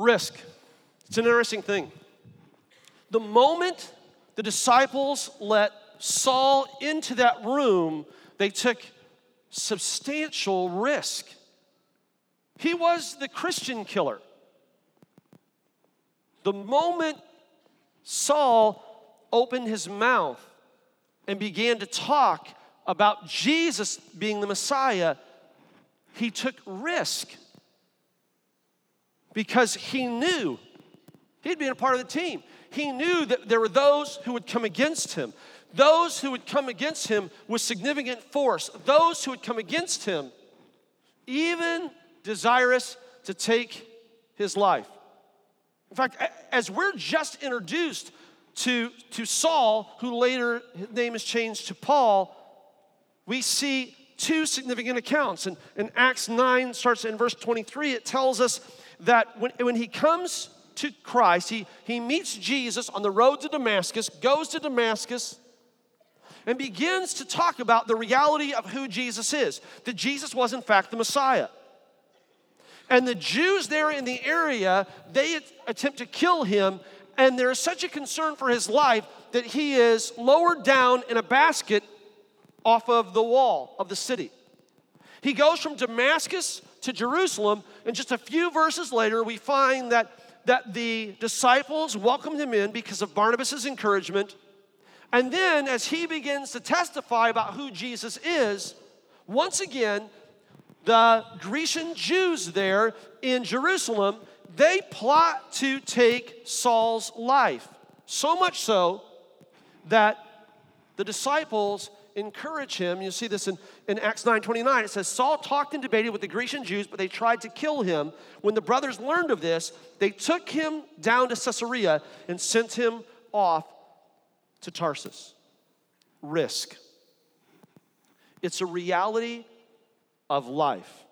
Risk. It's an interesting thing. The moment the disciples let Saul into that room, they took substantial risk. He was the Christian killer. The moment Saul opened his mouth and began to talk about Jesus being the Messiah, he took risk because he knew he'd been a part of the team. He knew that there were those who would come against him, those who would come against him with significant force, those who would come against him, even desirous to take his life. In fact, as we're just introduced to, to Saul, who later his name is changed to Paul, we see two significant accounts. And in Acts 9, starts in verse 23, it tells us that when, when he comes to Christ, he, he meets Jesus on the road to Damascus, goes to Damascus, and begins to talk about the reality of who Jesus is that Jesus was, in fact, the Messiah. And the Jews there in the area, they attempt to kill him, and there is such a concern for his life that he is lowered down in a basket off of the wall of the city. He goes from Damascus to Jerusalem, and just a few verses later, we find that, that the disciples welcomed him in because of Barnabas' encouragement. And then, as he begins to testify about who Jesus is, once again, the Grecian Jews there in Jerusalem, they plot to take Saul's life. So much so that the disciples encourage him. You see this in, in Acts 9 29. It says, Saul talked and debated with the Grecian Jews, but they tried to kill him. When the brothers learned of this, they took him down to Caesarea and sent him off to Tarsus. Risk. It's a reality of life,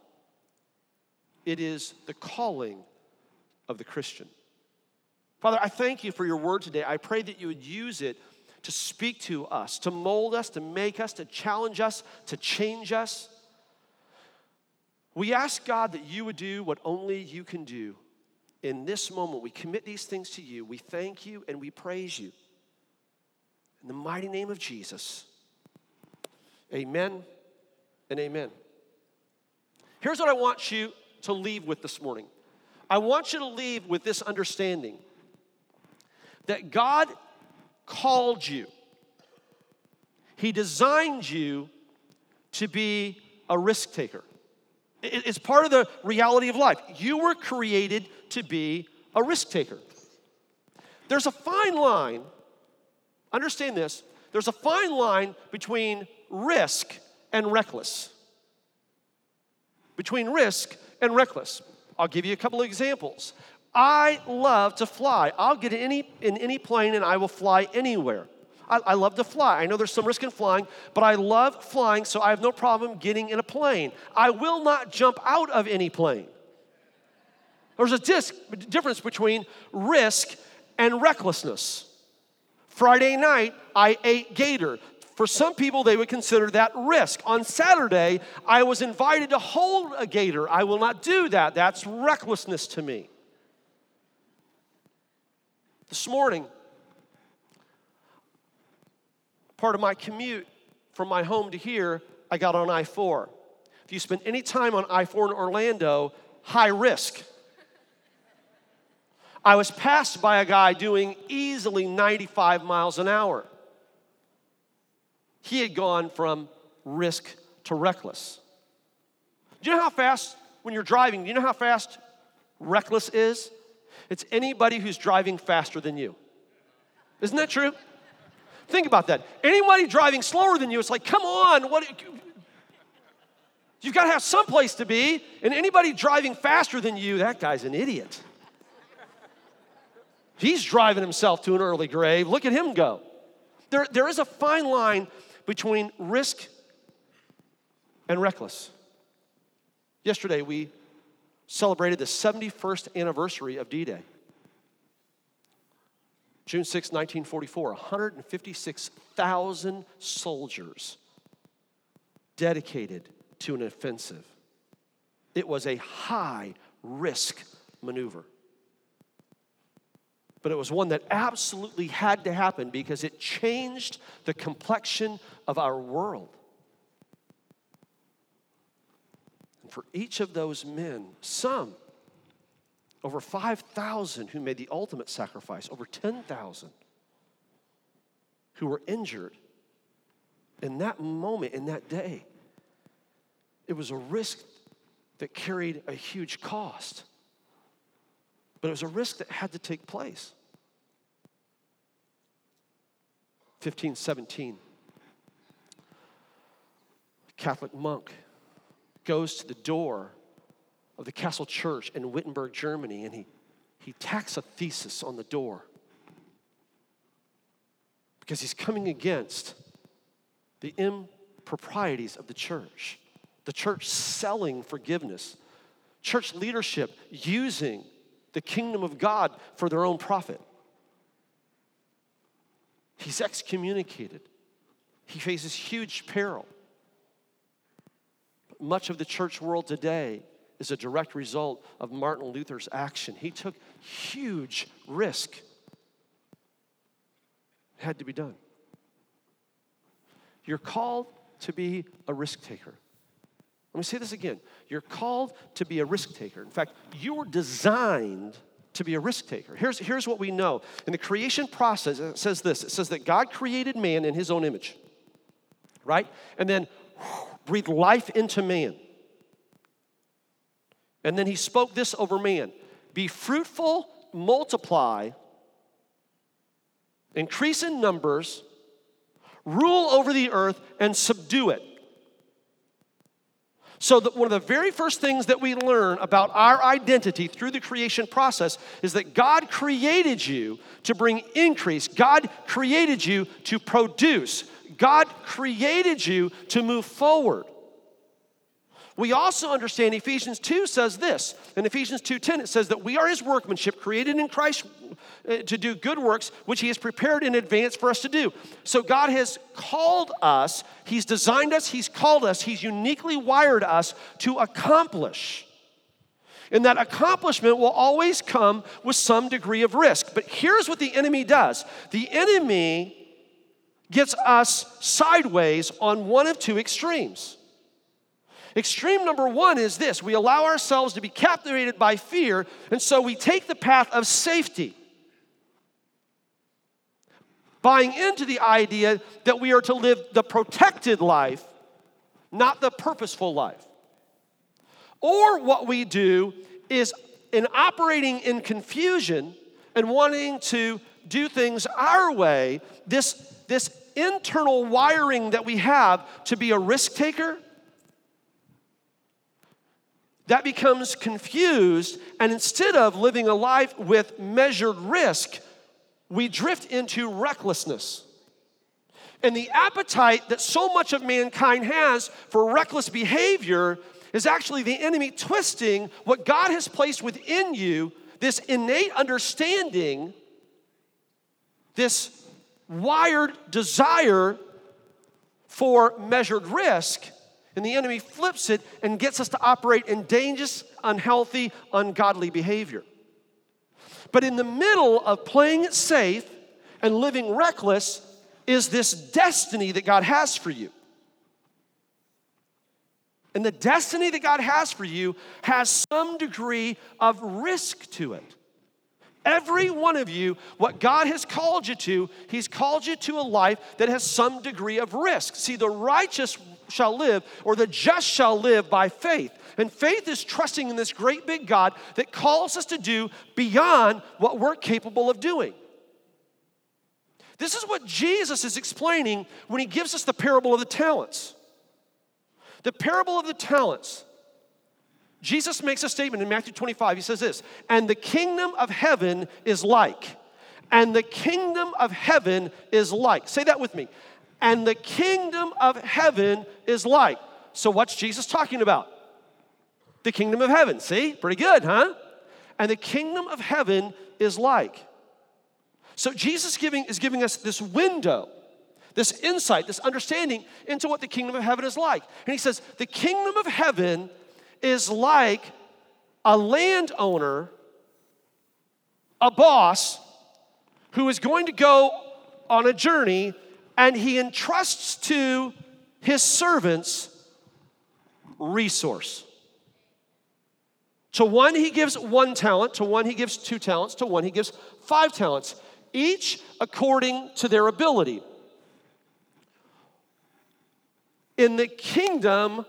it is the calling of the Christian. Father, I thank you for your word today. I pray that you would use it to speak to us, to mold us, to make us, to challenge us, to change us. We ask God that you would do what only you can do. In this moment, we commit these things to you. We thank you and we praise you. In the mighty name of Jesus, amen and amen. Here's what I want you to leave with this morning I want you to leave with this understanding that God called you, He designed you to be a risk taker. It's part of the reality of life. You were created to be a risk taker. There's a fine line, understand this, there's a fine line between risk and reckless. Between risk and reckless. I'll give you a couple of examples. I love to fly. I'll get in any, in any plane and I will fly anywhere. I, I, love to fly. I know there's some risk in flying, but I love flying, so I have no problem getting in a plane. I will not jump out of any plane. There's a disc, difference between risk and recklessness. Friday night, I ate gator. For some people, they would consider that risk. On Saturday, I was invited to hold a gator. I will not do that. That's recklessness to me. This morning, part of my commute from my home to here, I got on I 4. If you spend any time on I 4 in Orlando, high risk. I was passed by a guy doing easily 95 miles an hour. He had gone from risk to reckless. Do you know how fast, when you're driving, do you know how fast reckless is? It's anybody who's driving faster than you. Isn't that true? Think about that. Anybody driving slower than you, it's like, come on, what? You've got to have some place to be. And anybody driving faster than you, that guy's an idiot. He's driving himself to an early grave. Look at him go. There, there is a fine line between risk and reckless. Yesterday, we celebrated the 71st anniversary of D Day. June 6, 1944, 156,000 soldiers dedicated to an offensive. It was a high risk maneuver. but it was one that absolutely had to happen because it changed the complexion of our world. And for each of those men, some, over 5,000 who made the ultimate sacrifice, over 10,000 who were injured in that moment, in that day. It was a risk that carried a huge cost, but it was a risk that had to take place. 1517, a Catholic monk goes to the door of the Castle Church in Wittenberg, Germany, and he, he tacks a thesis on the door because he's coming against the improprieties of the church, the church selling forgiveness, church leadership using the kingdom of God for their own profit. He's excommunicated. He faces huge peril. Much of the church world today is a direct result of Martin Luther's action. He took huge risk. It had to be done. You're called to be a risk taker. Let me say this again. You're called to be a risk taker. In fact, you were designed to be a risk taker. Here's, here's what we know. In the creation process, it says this it says that God created man in his own image, right? And then breathed life into man. And then he spoke this over man Be fruitful, multiply, increase in numbers, rule over the earth, and subdue it. So, one of the very first things that we learn about our identity through the creation process is that God created you to bring increase. God created you to produce. God created you to move forward. We also understand Ephesians 2 says this. In Ephesians 2:10 it says that we are his workmanship created in Christ Uh, to do good works which he has prepared in advance for us to do. So God has called us, he's designed us, he's called us, he's uniquely wired us to accomplish. And that accomplishment will always come with some degree of risk. But here's what the enemy does. The enemy gets us sideways on one of two extremes. Extreme number one is this we allow ourselves to be captivated by fear, and so we take the path of safety. Buying into the idea that we are to live the protected life, not the purposeful life. Or what we do is in operating in confusion and wanting to do things our way, this, this internal wiring that we have to be a risk taker that becomes confused, and instead of living a life with measured risk, we drift into recklessness. And the appetite that so much of mankind has for reckless behavior is actually the enemy twisting what God has placed within you, this innate understanding, this wired desire for measured risk and the enemy flips it and gets us to operate in dangerous, unhealthy, ungodly behavior. But in the middle of playing it safe and living reckless is this destiny that God has for you. And the destiny that God has for you has some degree of risk to it. Every one of you, what God has called you to, He's called you to a life that has some degree of risk. See, the righteous shall live, or the just shall live by faith. And faith is trusting in this great big God that calls us to do beyond what we're capable of doing. This is what Jesus is explaining when he gives us the parable of the talents. The parable of the talents. Jesus makes a statement in Matthew 25. He says this, and the kingdom of heaven is like. And the kingdom of heaven is like. Say that with me and the kingdom of heaven is like. So, what's Jesus talking about? The kingdom of heaven. See? Pretty good, huh? And the kingdom of heaven is like. So, Jesus giving, is giving us this window, this insight, this understanding into what the kingdom of heaven is like. And he says, The kingdom of heaven is like a landowner, a boss, who is going to go on a journey and he entrusts to his servants resource. To one, he gives one talent, to one, he gives two talents, to one, he gives five talents, each according to their ability. In the kingdom,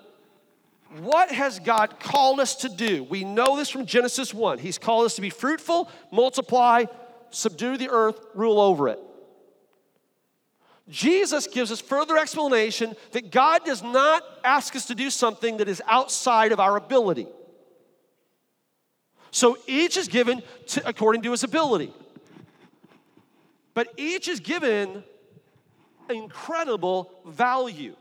what has God called us to do? We know this from Genesis 1. He's called us to be fruitful, multiply, subdue the earth, rule over it. Jesus gives us further explanation that God does not ask us to do something that is outside of our ability. So each is given to, according to his ability. But each is given incredible value.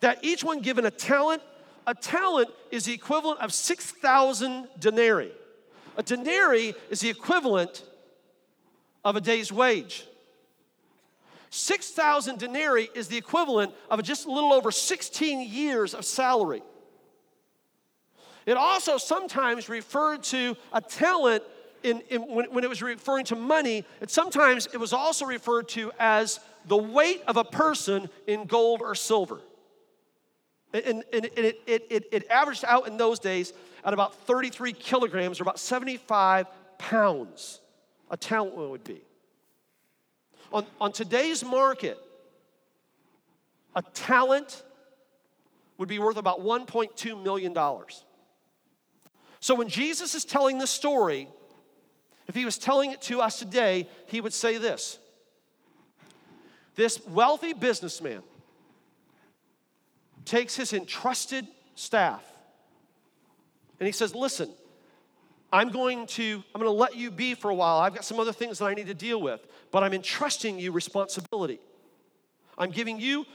That each one given a talent, a talent is the equivalent of 6,000 denarii. A denarii is the equivalent of a day's wage. 6,000 denarii is the equivalent of just a little over 16 years of salary. It also sometimes referred to a talent in, in, when, when it was referring to money, it sometimes it was also referred to as the weight of a person in gold or silver. And, and, and it, it, it, it averaged out in those days at about 33 kilograms or about 75 pounds, a talent would be. On, on today's market, a talent would be worth about $1.2 million. So when Jesus is telling this story, if he was telling it to us today, he would say this This wealthy businessman takes his entrusted staff and he says, Listen, I'm going to I'm going to let you be for a while. I've got some other things that I need to deal with, but I'm entrusting you responsibility. I'm giving you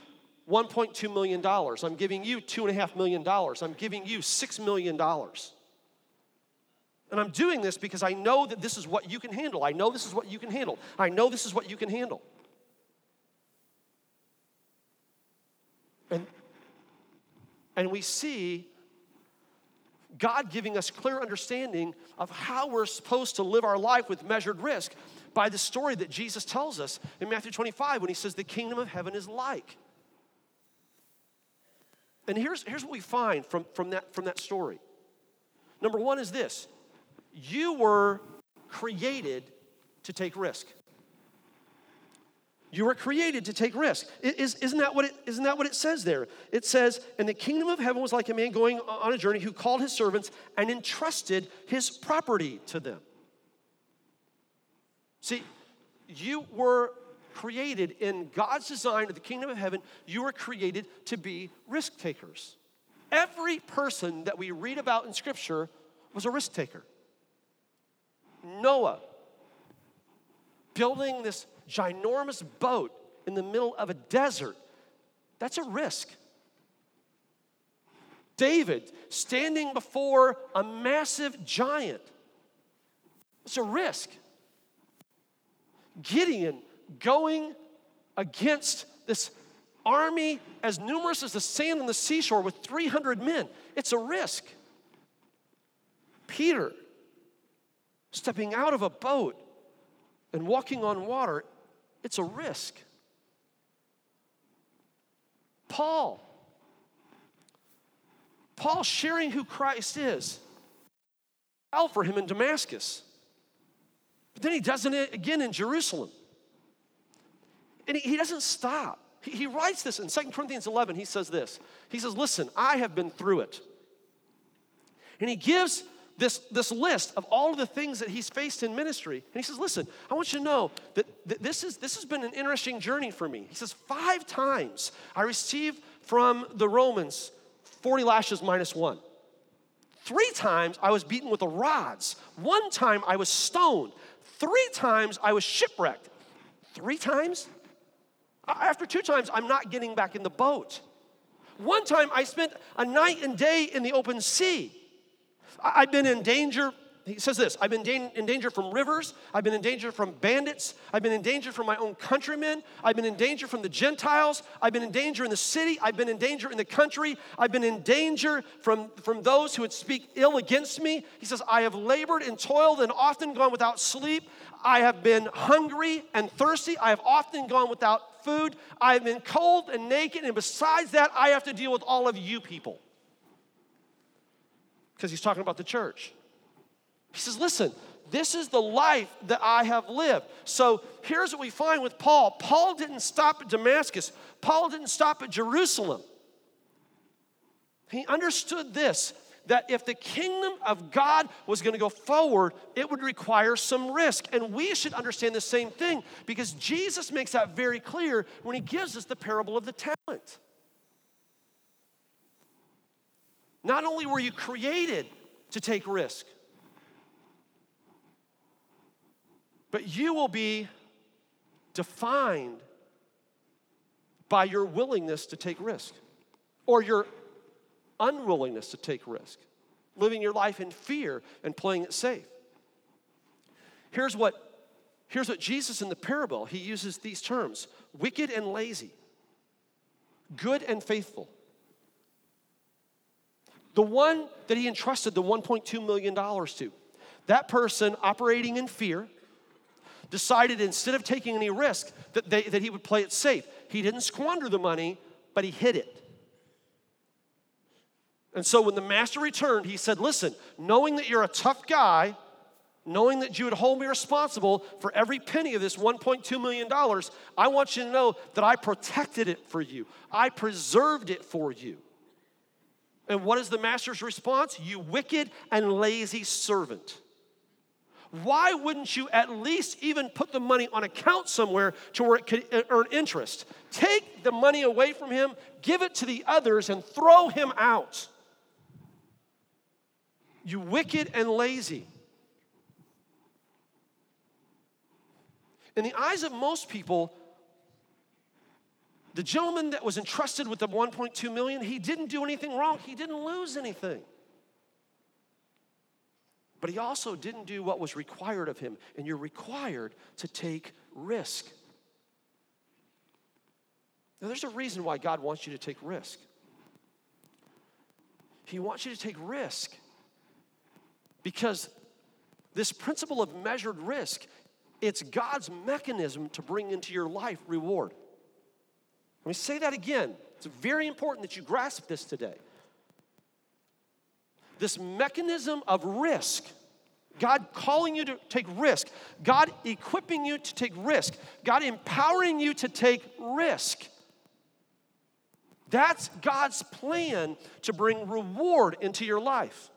$1.2 million. I'm giving you $2.5 million. I'm giving you $6 million. And I'm doing this because I know that this is what you can handle. I know this is what you can handle. I know this is what you can handle. And, and we see God giving us clear understanding of how we're supposed to live our life with measured risk by the story that Jesus tells us in Matthew 25 when he says, The kingdom of heaven is like. And here's, here's what we find from, from, that, from that story. Number one is this you were created to take risk. You were created to take risk. Is, isn't, that what it, isn't that what it says there? It says, And the kingdom of heaven was like a man going on a journey who called his servants and entrusted his property to them. See, you were created in God's design of the kingdom of heaven, you were created to be risk takers. Every person that we read about in Scripture was a risk taker. Noah building this ginormous boat in the middle of a desert, that's a risk. David standing before a massive giant, it's a risk. Gideon going against this army as numerous as the sand on the seashore with 300 men, it's a risk. Peter stepping out of a boat and walking on water, it's a risk. Paul, Paul sharing who Christ is, hell for him in Damascus. But then he does it again in Jerusalem. And he, he doesn't stop. He, he writes this in 2 Corinthians 11. He says this He says, Listen, I have been through it. And he gives this, this list of all of the things that he's faced in ministry. And he says, Listen, I want you to know that, that this, is, this has been an interesting journey for me. He says, Five times I received from the Romans 40 lashes minus one. Three times I was beaten with the rods. One time I was stoned. Three times I was shipwrecked. Three times? After two times, I'm not getting back in the boat. One time I spent a night and day in the open sea. I've been in danger. he says this I've been in danger from rivers, I've been in danger from bandits, I've been in danger from my own countrymen, I've been in danger from the Gentiles, I've been in danger in the city, I've been in danger in the country, I've been in danger from, from those who would speak ill against me. He says, I have labored and toiled and often gone without sleep. I have been hungry and thirsty. I have often gone without food. I have been cold and naked. And besides that, I have to deal with all of you people. Because he's talking about the church. He says, Listen, this is the life that I have lived. So here's what we find with Paul Paul didn't stop at Damascus, Paul didn't stop at Jerusalem. He understood this that if the kingdom of God was going to go forward, it would require some risk. And we should understand the same thing because Jesus makes that very clear when he gives us the parable of the talent. Not only were you created to take risk, But you will be defined by your willingness to take risk or your unwillingness to take risk, living your life in fear and playing it safe. Here's what, here's what Jesus in the parable, he uses these terms wicked and lazy, good and faithful. The one that he entrusted the $1.2 million to, that person operating in fear, decided instead of taking any risk that, they, that he would play it safe. He didn't squander the money, but he hid it. And so when the master returned, he said, Listen, knowing that you're a tough guy, knowing that you would hold me responsible for every penny of this $1.2 million, I want you to know that I protected it for you, I preserved it for you. And what is the master's response? You wicked and lazy servant why wouldn't you at least even put the money on account somewhere to where it could earn interest? Take the money away from him, give it to the others, and throw him out. You wicked and lazy. In the eyes of most people, the gentleman that was entrusted with the 1.2 million, he didn't do anything wrong. He didn't lose anything. But he also didn't do what was required of him, and you're required to take risk. Now, there's a reason why God wants you to take risk. He wants you to take risk because this principle of measured risk, it's God's mechanism to bring into your life reward. Let me say that again. It's very important that you grasp this today this mechanism of risk. God calling you to take risk. God equipping you to take risk. God empowering you to take risk. That's God's plan to bring reward into your life.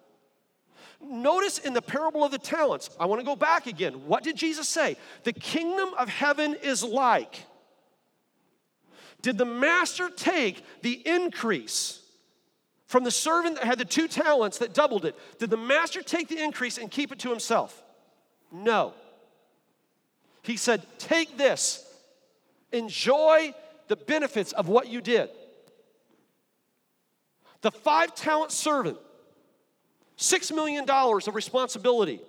Notice in the parable of the talents, I want to go back again. What did Jesus say? The kingdom of heaven is like. Did the master take the increase? From the servant that had the two talents that doubled it, did the master take the increase and keep it to himself? No. He said, Take this, enjoy the benefits of what you did. The five talent servant, $6 million of responsibility.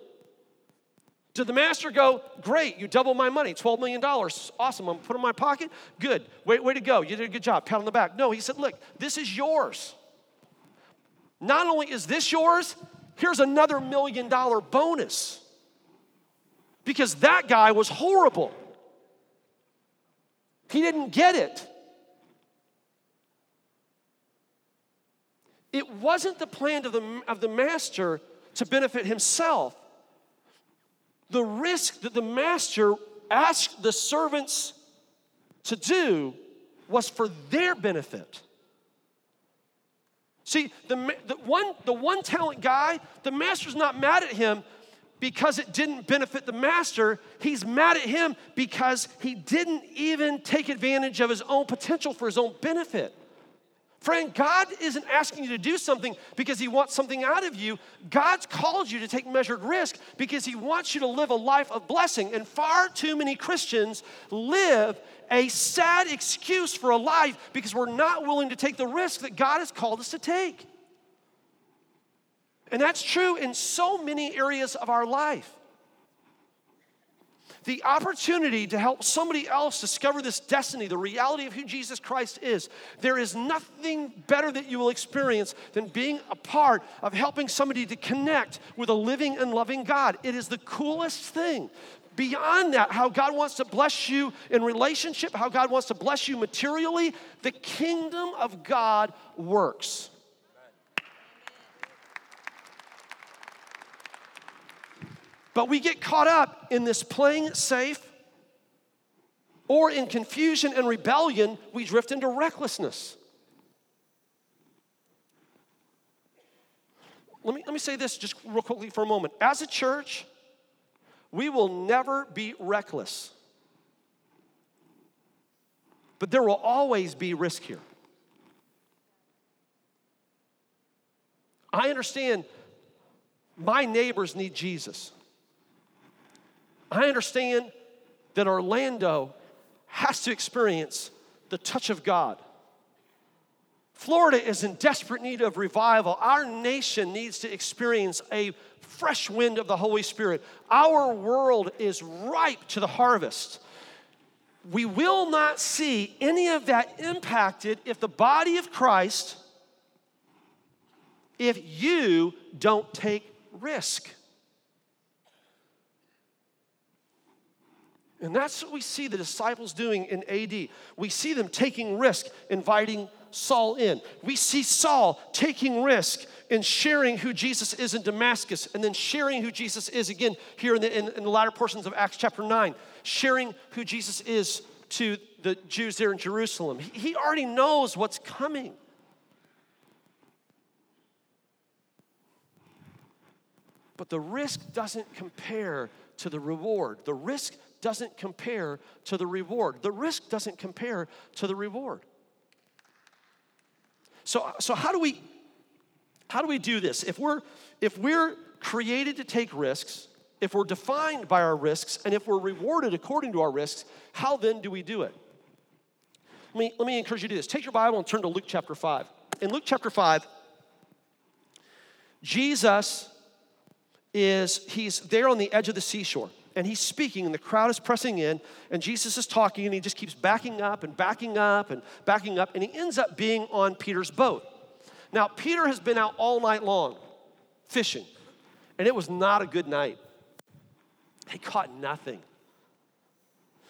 Did the master go, Great, you double my money, $12 million. Awesome, I'm put in my pocket. Good, way, way to go. You did a good job. Pat on the back. No, he said, Look, this is yours. Not only is this yours, here's another million dollar bonus. Because that guy was horrible. He didn't get it. It wasn't the plan of the, of the master to benefit himself. The risk that the master asked the servants to do was for their benefit. See, the, the, one, the one talent guy, the master's not mad at him because it didn't benefit the master. He's mad at him because he didn't even take advantage of his own potential for his own benefit. Friend, God isn't asking you to do something because He wants something out of you. God's called you to take measured risk because He wants you to live a life of blessing. And far too many Christians live a sad excuse for a life because we're not willing to take the risk that God has called us to take. And that's true in so many areas of our life. The opportunity to help somebody else discover this destiny, the reality of who Jesus Christ is. There is nothing better that you will experience than being a part of helping somebody to connect with a living and loving God. It is the coolest thing beyond that, how God wants to bless you in relationship, how God wants to bless you materially, the kingdom of God works. But we get caught up in this playing it safe, or in confusion and rebellion, we drift into recklessness. Let me, let me say this just real quickly for a moment. As a church, we will never be reckless, but there will always be risk here. I understand my neighbors need Jesus. I understand that Orlando has to experience the touch of God. Florida is in desperate need of revival. Our nation needs to experience a fresh wind of the Holy Spirit. Our world is ripe to the harvest. We will not see any of that impacted if the body of Christ, if you don't take risk. And that's what we see the disciples doing in AD. We see them taking risk, inviting Saul in. We see Saul taking risk in sharing who Jesus is in Damascus and then sharing who Jesus is again here in the, in, in the latter portions of Acts chapter 9, sharing who Jesus is to the Jews there in Jerusalem. He, he already knows what's coming. But the risk doesn't compare to the reward. The risk doesn't compare to the reward. The risk doesn't compare to the reward. So, so how do we how do we do this? If we're if we're created to take risks, if we're defined by our risks, and if we're rewarded according to our risks, how then do we do it? Let me, let me encourage you to do this. Take your Bible and turn to Luke chapter 5. In Luke chapter 5, Jesus is, he's there on the edge of the seashore and he's speaking, and the crowd is pressing in, and Jesus is talking, and he just keeps backing up and backing up and backing up, and he ends up being on Peter's boat. Now, Peter has been out all night long fishing, and it was not a good night. He caught nothing.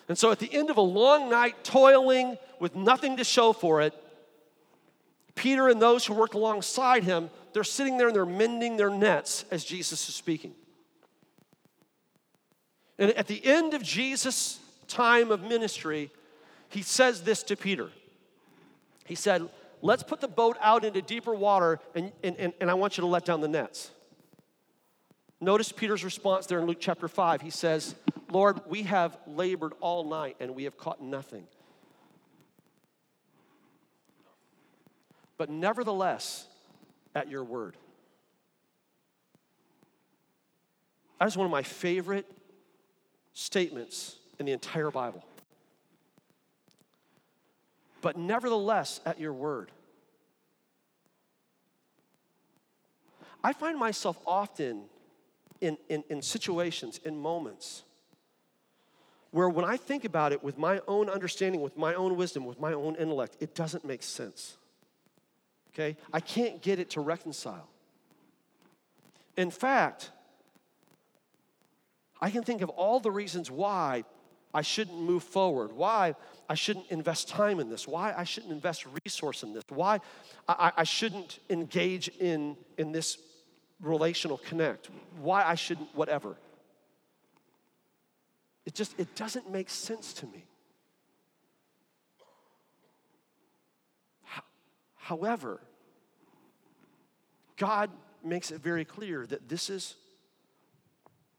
And so, at the end of a long night toiling with nothing to show for it, Peter and those who worked alongside him, they're sitting there and they're mending their nets as Jesus is speaking. And at the end of Jesus' time of ministry, he says this to Peter. He said, Let's put the boat out into deeper water, and, and, and I want you to let down the nets. Notice Peter's response there in Luke chapter 5. He says, Lord, we have labored all night and we have caught nothing. But nevertheless, at your word. That is one of my favorite statements in the entire Bible. But nevertheless, at your word. I find myself often in, in, in situations, in moments, where when I think about it with my own understanding, with my own wisdom, with my own intellect, it doesn't make sense. Okay? I can't get it to reconcile. In fact, I can think of all the reasons why I shouldn't move forward, why I shouldn't invest time in this, why I shouldn't invest resource in this, why I, I shouldn't engage in, in this relational connect, why I shouldn't, whatever. It just, it doesn't make sense to me. However, God makes it very clear that this is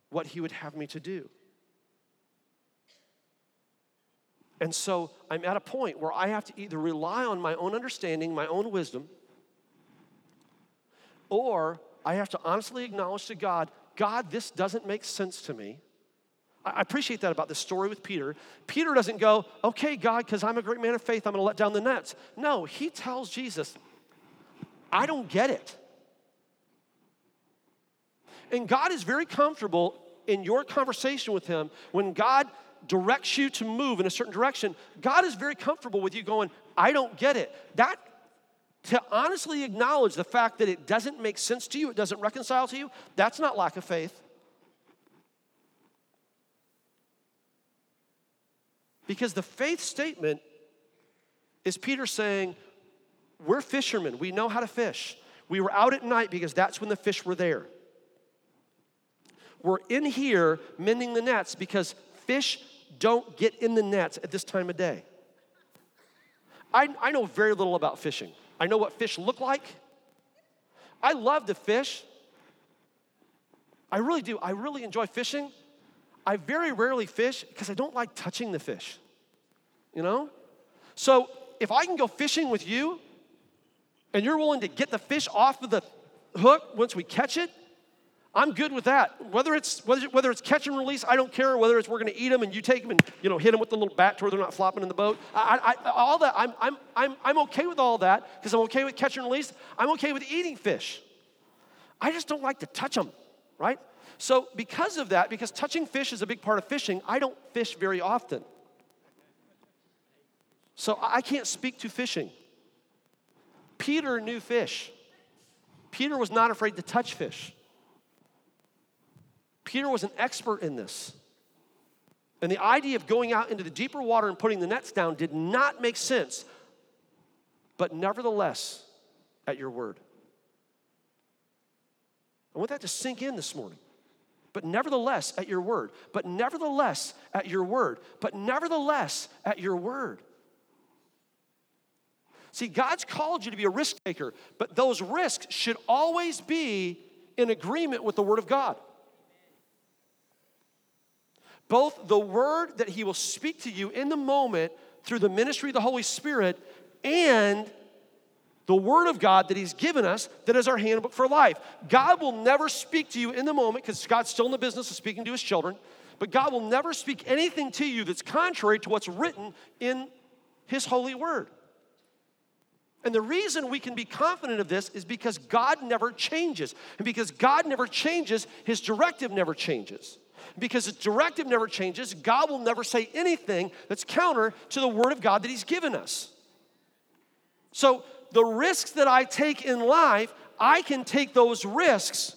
what He would have me to do. And so I'm at a point where I have to either rely on my own understanding, my own wisdom, or I have to honestly acknowledge to God, God, this doesn't make sense to me. I appreciate that about the story with Peter. Peter doesn't go, okay, God, because I'm a great man of faith, I'm going to let down the nets. No, he tells Jesus, I don't get it. And God is very comfortable in your conversation with Him when God directs you to move in a certain direction. God is very comfortable with you going, I don't get it. That to honestly acknowledge the fact that it doesn't make sense to you, it doesn't reconcile to you, that's not lack of faith. Because the faith statement is Peter saying, We're fishermen, we know how to fish. We were out at night because that's when the fish were there. We're in here mending the nets because fish don't get in the nets at this time of day. I, I know very little about fishing. I know what fish look like. I love to fish. I really do. I really enjoy fishing. I very rarely fish because I don't like touching the fish. You know? So if I can go fishing with you and you're willing to get the fish off of the hook once we catch it, I'm good with that. Whether it's whether, whether it's catch and release, I don't care. Whether it's we're going to eat them and you take them and you know hit them with the little bat to where they're not flopping in the boat. I, I, all that I'm I'm I'm I'm okay with all that because I'm okay with catch and release. I'm okay with eating fish. I just don't like to touch them, right? So because of that, because touching fish is a big part of fishing, I don't fish very often. So I can't speak to fishing. Peter knew fish. Peter was not afraid to touch fish. Peter was an expert in this. And the idea of going out into the deeper water and putting the nets down did not make sense. But nevertheless, at your word. I want that to sink in this morning. But nevertheless, at your word. But nevertheless, at your word. But nevertheless, at your word. See, God's called you to be a risk taker, but those risks should always be in agreement with the Word of God both the word that he will speak to you in the moment through the ministry of the Holy Spirit and the word of God that he's given us that is our handbook for life. God will never speak to you in the moment because God's still in the business of speaking to his children, but God will never speak anything to you that's contrary to what's written in his holy word. And the reason we can be confident of this is because God never changes. And because God never changes, his directive never changes because his directive never changes, God will never say anything that's counter to the word of God that he's given us. So, the risks that I take in life, I can take those risks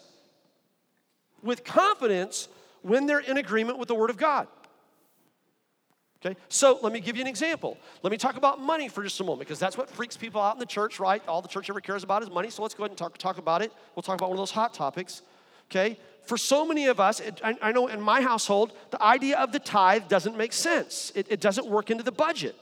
with confidence when they're in agreement with the word of God. Okay, so let me give you an example. Let me talk about money for just a moment because that's what freaks people out in the church, right? All the church ever cares about is money. So let's go ahead and talk, talk about it. We'll talk about one of those hot topics. Okay, for so many of us, it, I, I, know in my household, the idea of the tithe doesn't make sense. It, it doesn't work into the budget.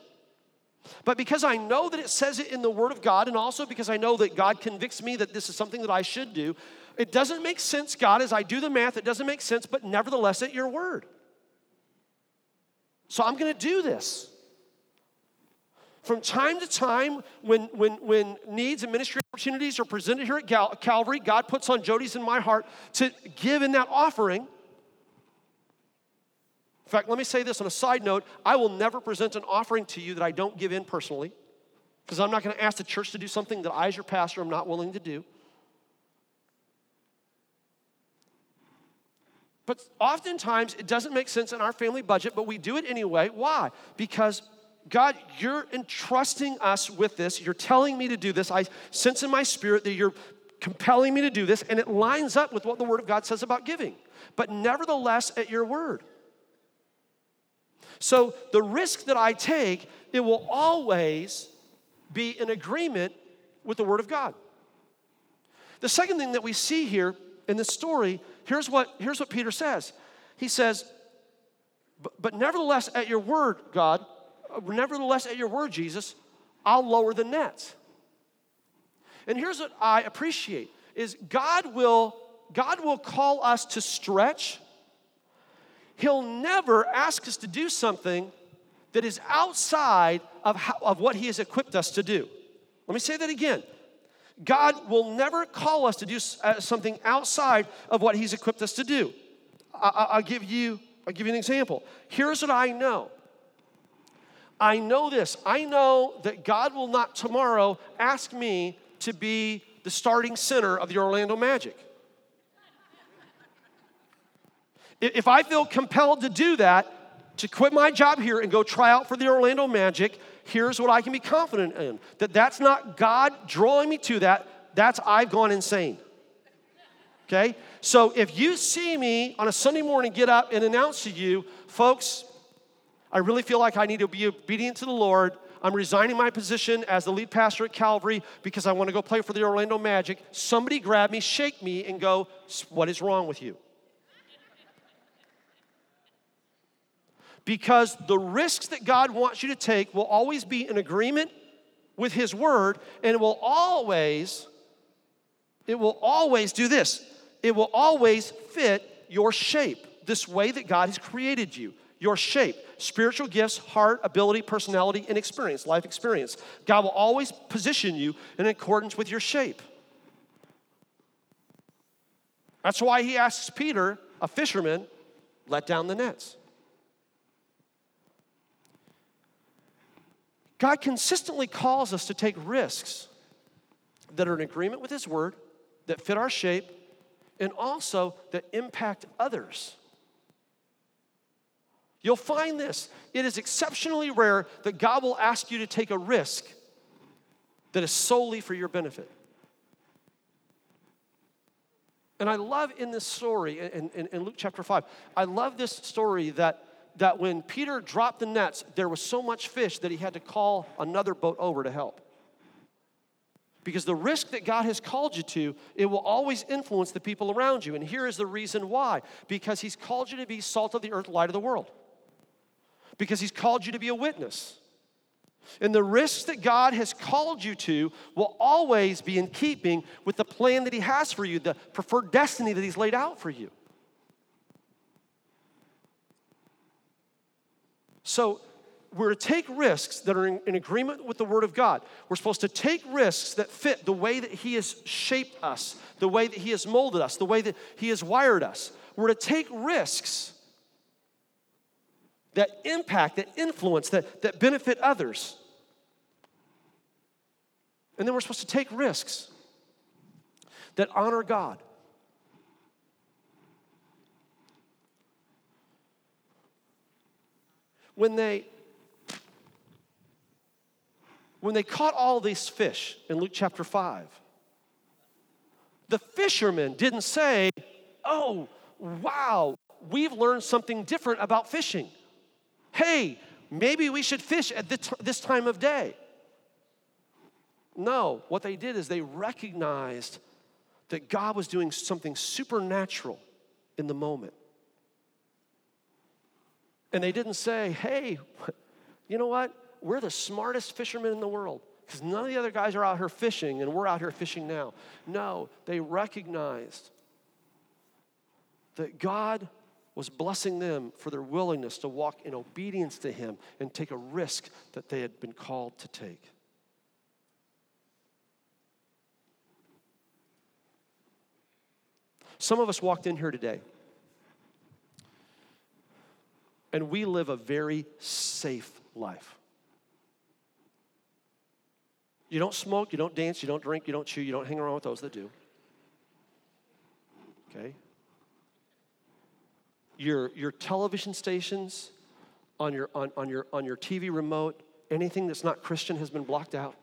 But because I know that it says it in the Word of God, and also because I know that God convicts me that this is something that I should do, it doesn't make sense, God, as I do the math, it doesn't make sense, but nevertheless, at your Word. So I'm gonna do this. From time to time, when, when, when needs and ministry opportunities are presented here at Cal- Calvary, God puts on Jody's in my heart to give in that offering. In fact, let me say this on a side note I will never present an offering to you that I don't give in personally, because I'm not going to ask the church to do something that I, as your pastor, am not willing to do. But oftentimes, it doesn't make sense in our family budget, but we do it anyway. Why? Because God, you're entrusting us with this. You're telling me to do this. I sense in my spirit that you're compelling me to do this, and it lines up with what the Word of God says about giving. But nevertheless, at your word. So the risk that I take, it will always be in agreement with the Word of God. The second thing that we see here in this story, here's what, here's what Peter says. He says, but, but nevertheless, at your word, God, nevertheless, at your word, Jesus, I'll lower the nets. And here's what I appreciate is God will God will call us to stretch. He'll never ask us to do something that is outside of, how, of what He has equipped us to do. Let me say that again. God will never call us to do uh, something outside of what He's equipped us to do. I, will give you, I'll give you an example. Here's what I know I know this. I know that God will not tomorrow ask me to be the starting center of the Orlando Magic. If I feel compelled to do that, to quit my job here and go try out for the Orlando Magic, here's what I can be confident in that that's not God drawing me to that, that's I've gone insane. Okay? So if you see me on a Sunday morning get up and announce to you, folks, I really feel like I need to be obedient to the Lord. I'm resigning my position as the lead pastor at Calvary because I want to go play for the Orlando Magic. Somebody grab me, shake me, and go, What is wrong with you? Because the risks that God wants you to take will always be in agreement with His Word, and it will always, it will always do this. It will always fit your shape, this way that God has created you your shape spiritual gifts, heart, ability, personality, and experience, life experience. God will always position you in accordance with your shape. That's why he asks Peter, a fisherman, let down the nets. God consistently calls us to take risks that are in agreement with his word, that fit our shape, and also that impact others. You'll find this. It is exceptionally rare that God will ask you to take a risk that is solely for your benefit. And I love in this story, in, in, in, Luke chapter 5, I love this story that, that when Peter dropped the nets, there was so much fish that he had to call another boat over to help. Because the risk that God has called you to, it will always influence the people around you. And here is the reason why because He's called you to be salt of the earth, light of the world because He's called you to be a witness. And the risks that God has called you to will always be in keeping with the plan that He has for you, the preferred destiny that He's laid out for you. So, we're to take risks that are in, in, agreement with the Word of God. We're supposed to take risks that fit the way that He has shaped us, the way that He has molded us, the way that He has wired us. We're to take risks that impact, that influence, that, that benefit others. And then we're supposed to take risks that honor God. When they when they caught all these fish in Luke chapter 5, the fishermen didn't say, Oh, wow, we've learned something different about fishing hey, maybe we should fish at this time of day. No, what they did is they recognized that God was doing something supernatural in the moment. And they didn't say, hey, you know what? We're the smartest fishermen in the world because none of the other guys are out here fishing and we're out here fishing now. No, they recognized that God was blessing them for their willingness to walk in obedience to Him and take a risk that they had been called to take. Some of us walked in here today, and we live a very safe life. You don't smoke, you don't dance, you don't drink, you don't chew, you don't hang around with those that do. Okay? Your, your television stations, on your, on, on, your, on your TV remote, anything that's not Christian has been blocked out.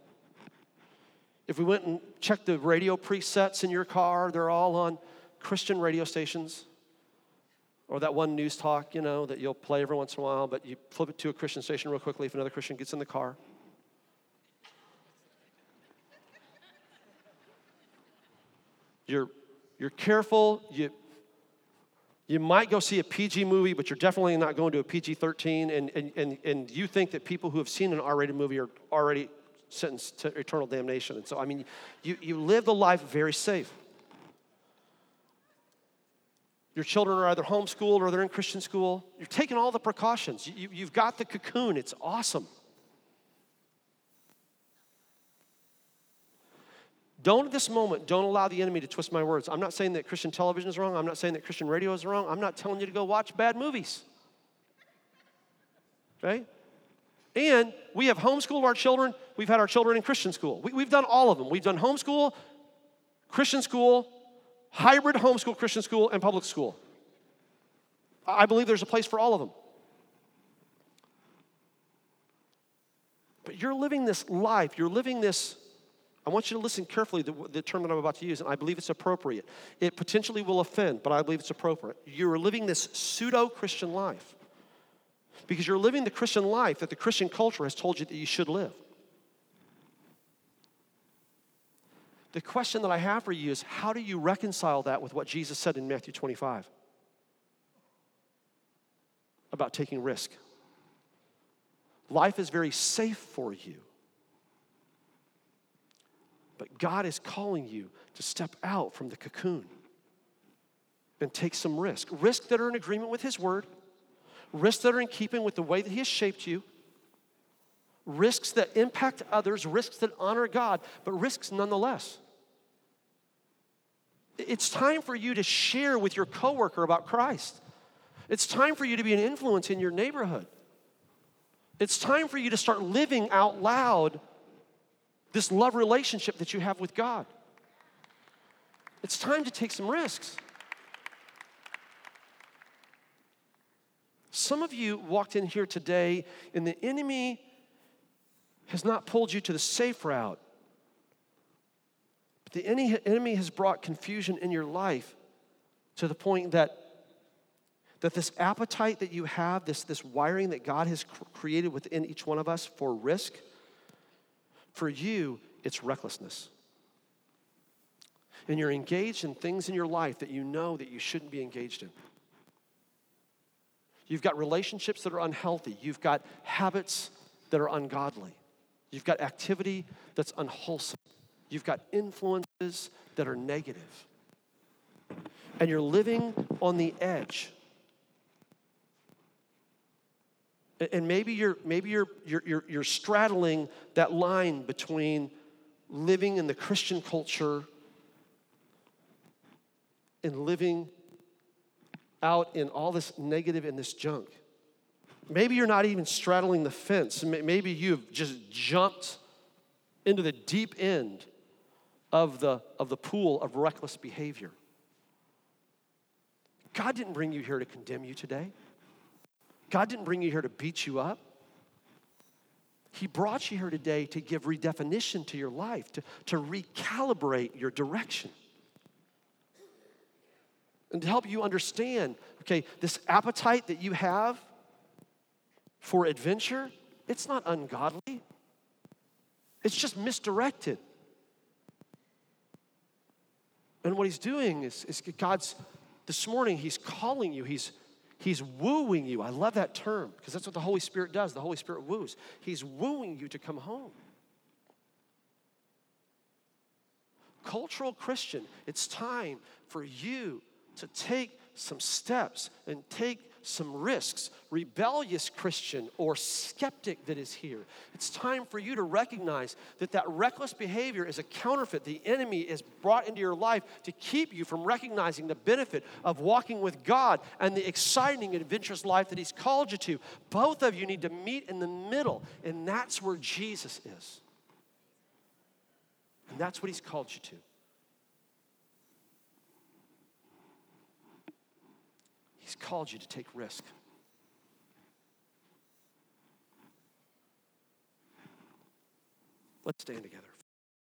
If we went and checked the radio presets in your car, they're all on Christian radio stations. Or that one news talk, you know, that you'll play every once in a while, but you flip it to a Christian station real quickly if another Christian gets in the car. You're, you're careful, you, you might go see a PG movie, but you're definitely not going to a PG 13, and, and, and, and you think that people who have seen an R rated movie are already sentenced to eternal damnation. And so, I mean, you, you live the life very safe. Your children are either homeschooled or they're in Christian school. You're taking all the precautions. You, you've got the cocoon, it's awesome. Don't at this moment, don't allow the enemy to twist my words. I'm not saying that Christian television is wrong. I'm not saying that Christian radio is wrong. I'm not telling you to go watch bad movies. Okay? And we have homeschooled our children. We've had our children in Christian school. We, have done all of them. We've done homeschool, Christian school, hybrid homeschool Christian school, and public school. I believe there's a place for all of them. But you're living this life, you're living this. I want you to listen carefully to the term that I'm about to use, and I believe it's appropriate. It potentially will offend, but I believe it's appropriate. You're living this pseudo Christian life because you're living the Christian life that the Christian culture has told you that you should live. The question that I have for you is how do you reconcile that with what Jesus said in Matthew 25 about taking risk? Life is very safe for you. But God is calling you to step out from the cocoon and take some risk. Risks that are in agreement with His Word, risks that are in keeping with the way that He has shaped you, risks that impact others, risks that honor God, but risks nonetheless. It's time for you to share with your coworker about Christ. It's time for you to be an influence in your neighborhood. It's time for you to start living out loud this love relationship that you have with God. It's time to take some risks. Some of you walked in here today, and the enemy has not pulled you to the safe route. But the enemy has brought confusion in your life to the point that that this appetite that you have, this, this wiring that God has created within each one of us for risk, for you, it's recklessness. And you're engaged in things in your life that you know that you shouldn't be engaged in. You've got relationships that are unhealthy. You've got habits that are ungodly. You've got activity that's unwholesome. You've got influences that are negative. And you're living on the edge And maybe you're, maybe you're, you're, you're, you're straddling that line between living in the Christian culture and living out in all this negative and this junk. Maybe you're not even straddling the fence. Maybe you've just jumped into the deep end of the, of the pool of reckless behavior. God didn't bring you here to condemn you today. God didn't bring you here to beat you up. He brought you here today to give redefinition to your life, to, to recalibrate your direction. And to help you understand, okay, this appetite that you have for adventure, it's not ungodly, it's just misdirected. And what he's doing is, is God's, this morning, he's calling you, he's He's wooing you. I love that term because that's what the Holy Spirit does. The Holy Spirit woos. He's wooing you to come home. Cultural Christian, it's time for you to take some steps and take some risks, rebellious Christian or skeptic that is here. It's time for you to recognize that that reckless behavior is a counterfeit. The enemy is brought into your life to keep you from recognizing the benefit of walking with God and the exciting adventurous life that He's called you to. Both of you need to meet in the middle, and that's where Jesus is. And that's what He's called you to. He's called you to take risk. Let's stand together.